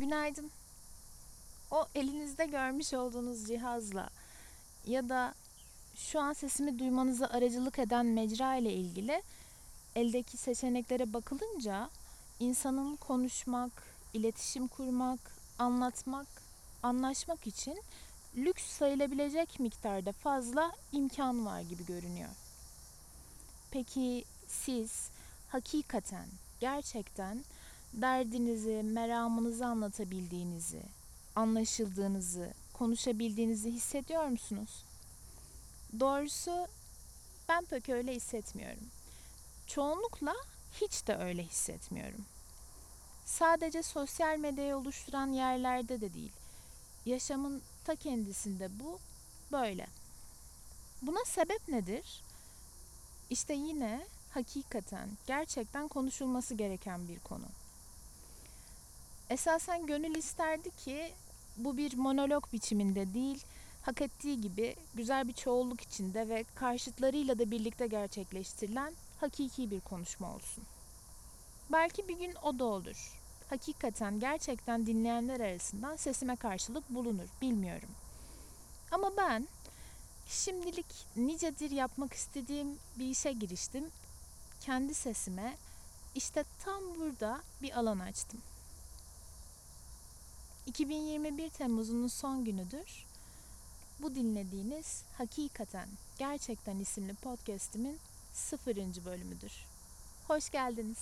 Günaydın. O elinizde görmüş olduğunuz cihazla ya da şu an sesimi duymanıza aracılık eden mecra ile ilgili eldeki seçeneklere bakılınca insanın konuşmak, iletişim kurmak, anlatmak, anlaşmak için lüks sayılabilecek miktarda fazla imkan var gibi görünüyor. Peki siz hakikaten, gerçekten derdinizi, meramınızı anlatabildiğinizi, anlaşıldığınızı, konuşabildiğinizi hissediyor musunuz? Doğrusu ben pek öyle hissetmiyorum. Çoğunlukla hiç de öyle hissetmiyorum. Sadece sosyal medyayı oluşturan yerlerde de değil. Yaşamın ta kendisinde bu böyle. Buna sebep nedir? İşte yine hakikaten, gerçekten konuşulması gereken bir konu. Esasen gönül isterdi ki bu bir monolog biçiminde değil, hak ettiği gibi güzel bir çoğulluk içinde ve karşıtlarıyla da birlikte gerçekleştirilen hakiki bir konuşma olsun. Belki bir gün o da olur. Hakikaten gerçekten dinleyenler arasından sesime karşılık bulunur, bilmiyorum. Ama ben şimdilik nicedir yapmak istediğim bir işe giriştim. Kendi sesime işte tam burada bir alan açtım. 2021 Temmuz'un son günüdür. Bu dinlediğiniz Hakikaten Gerçekten isimli podcast'imin sıfırıncı bölümüdür. Hoş geldiniz.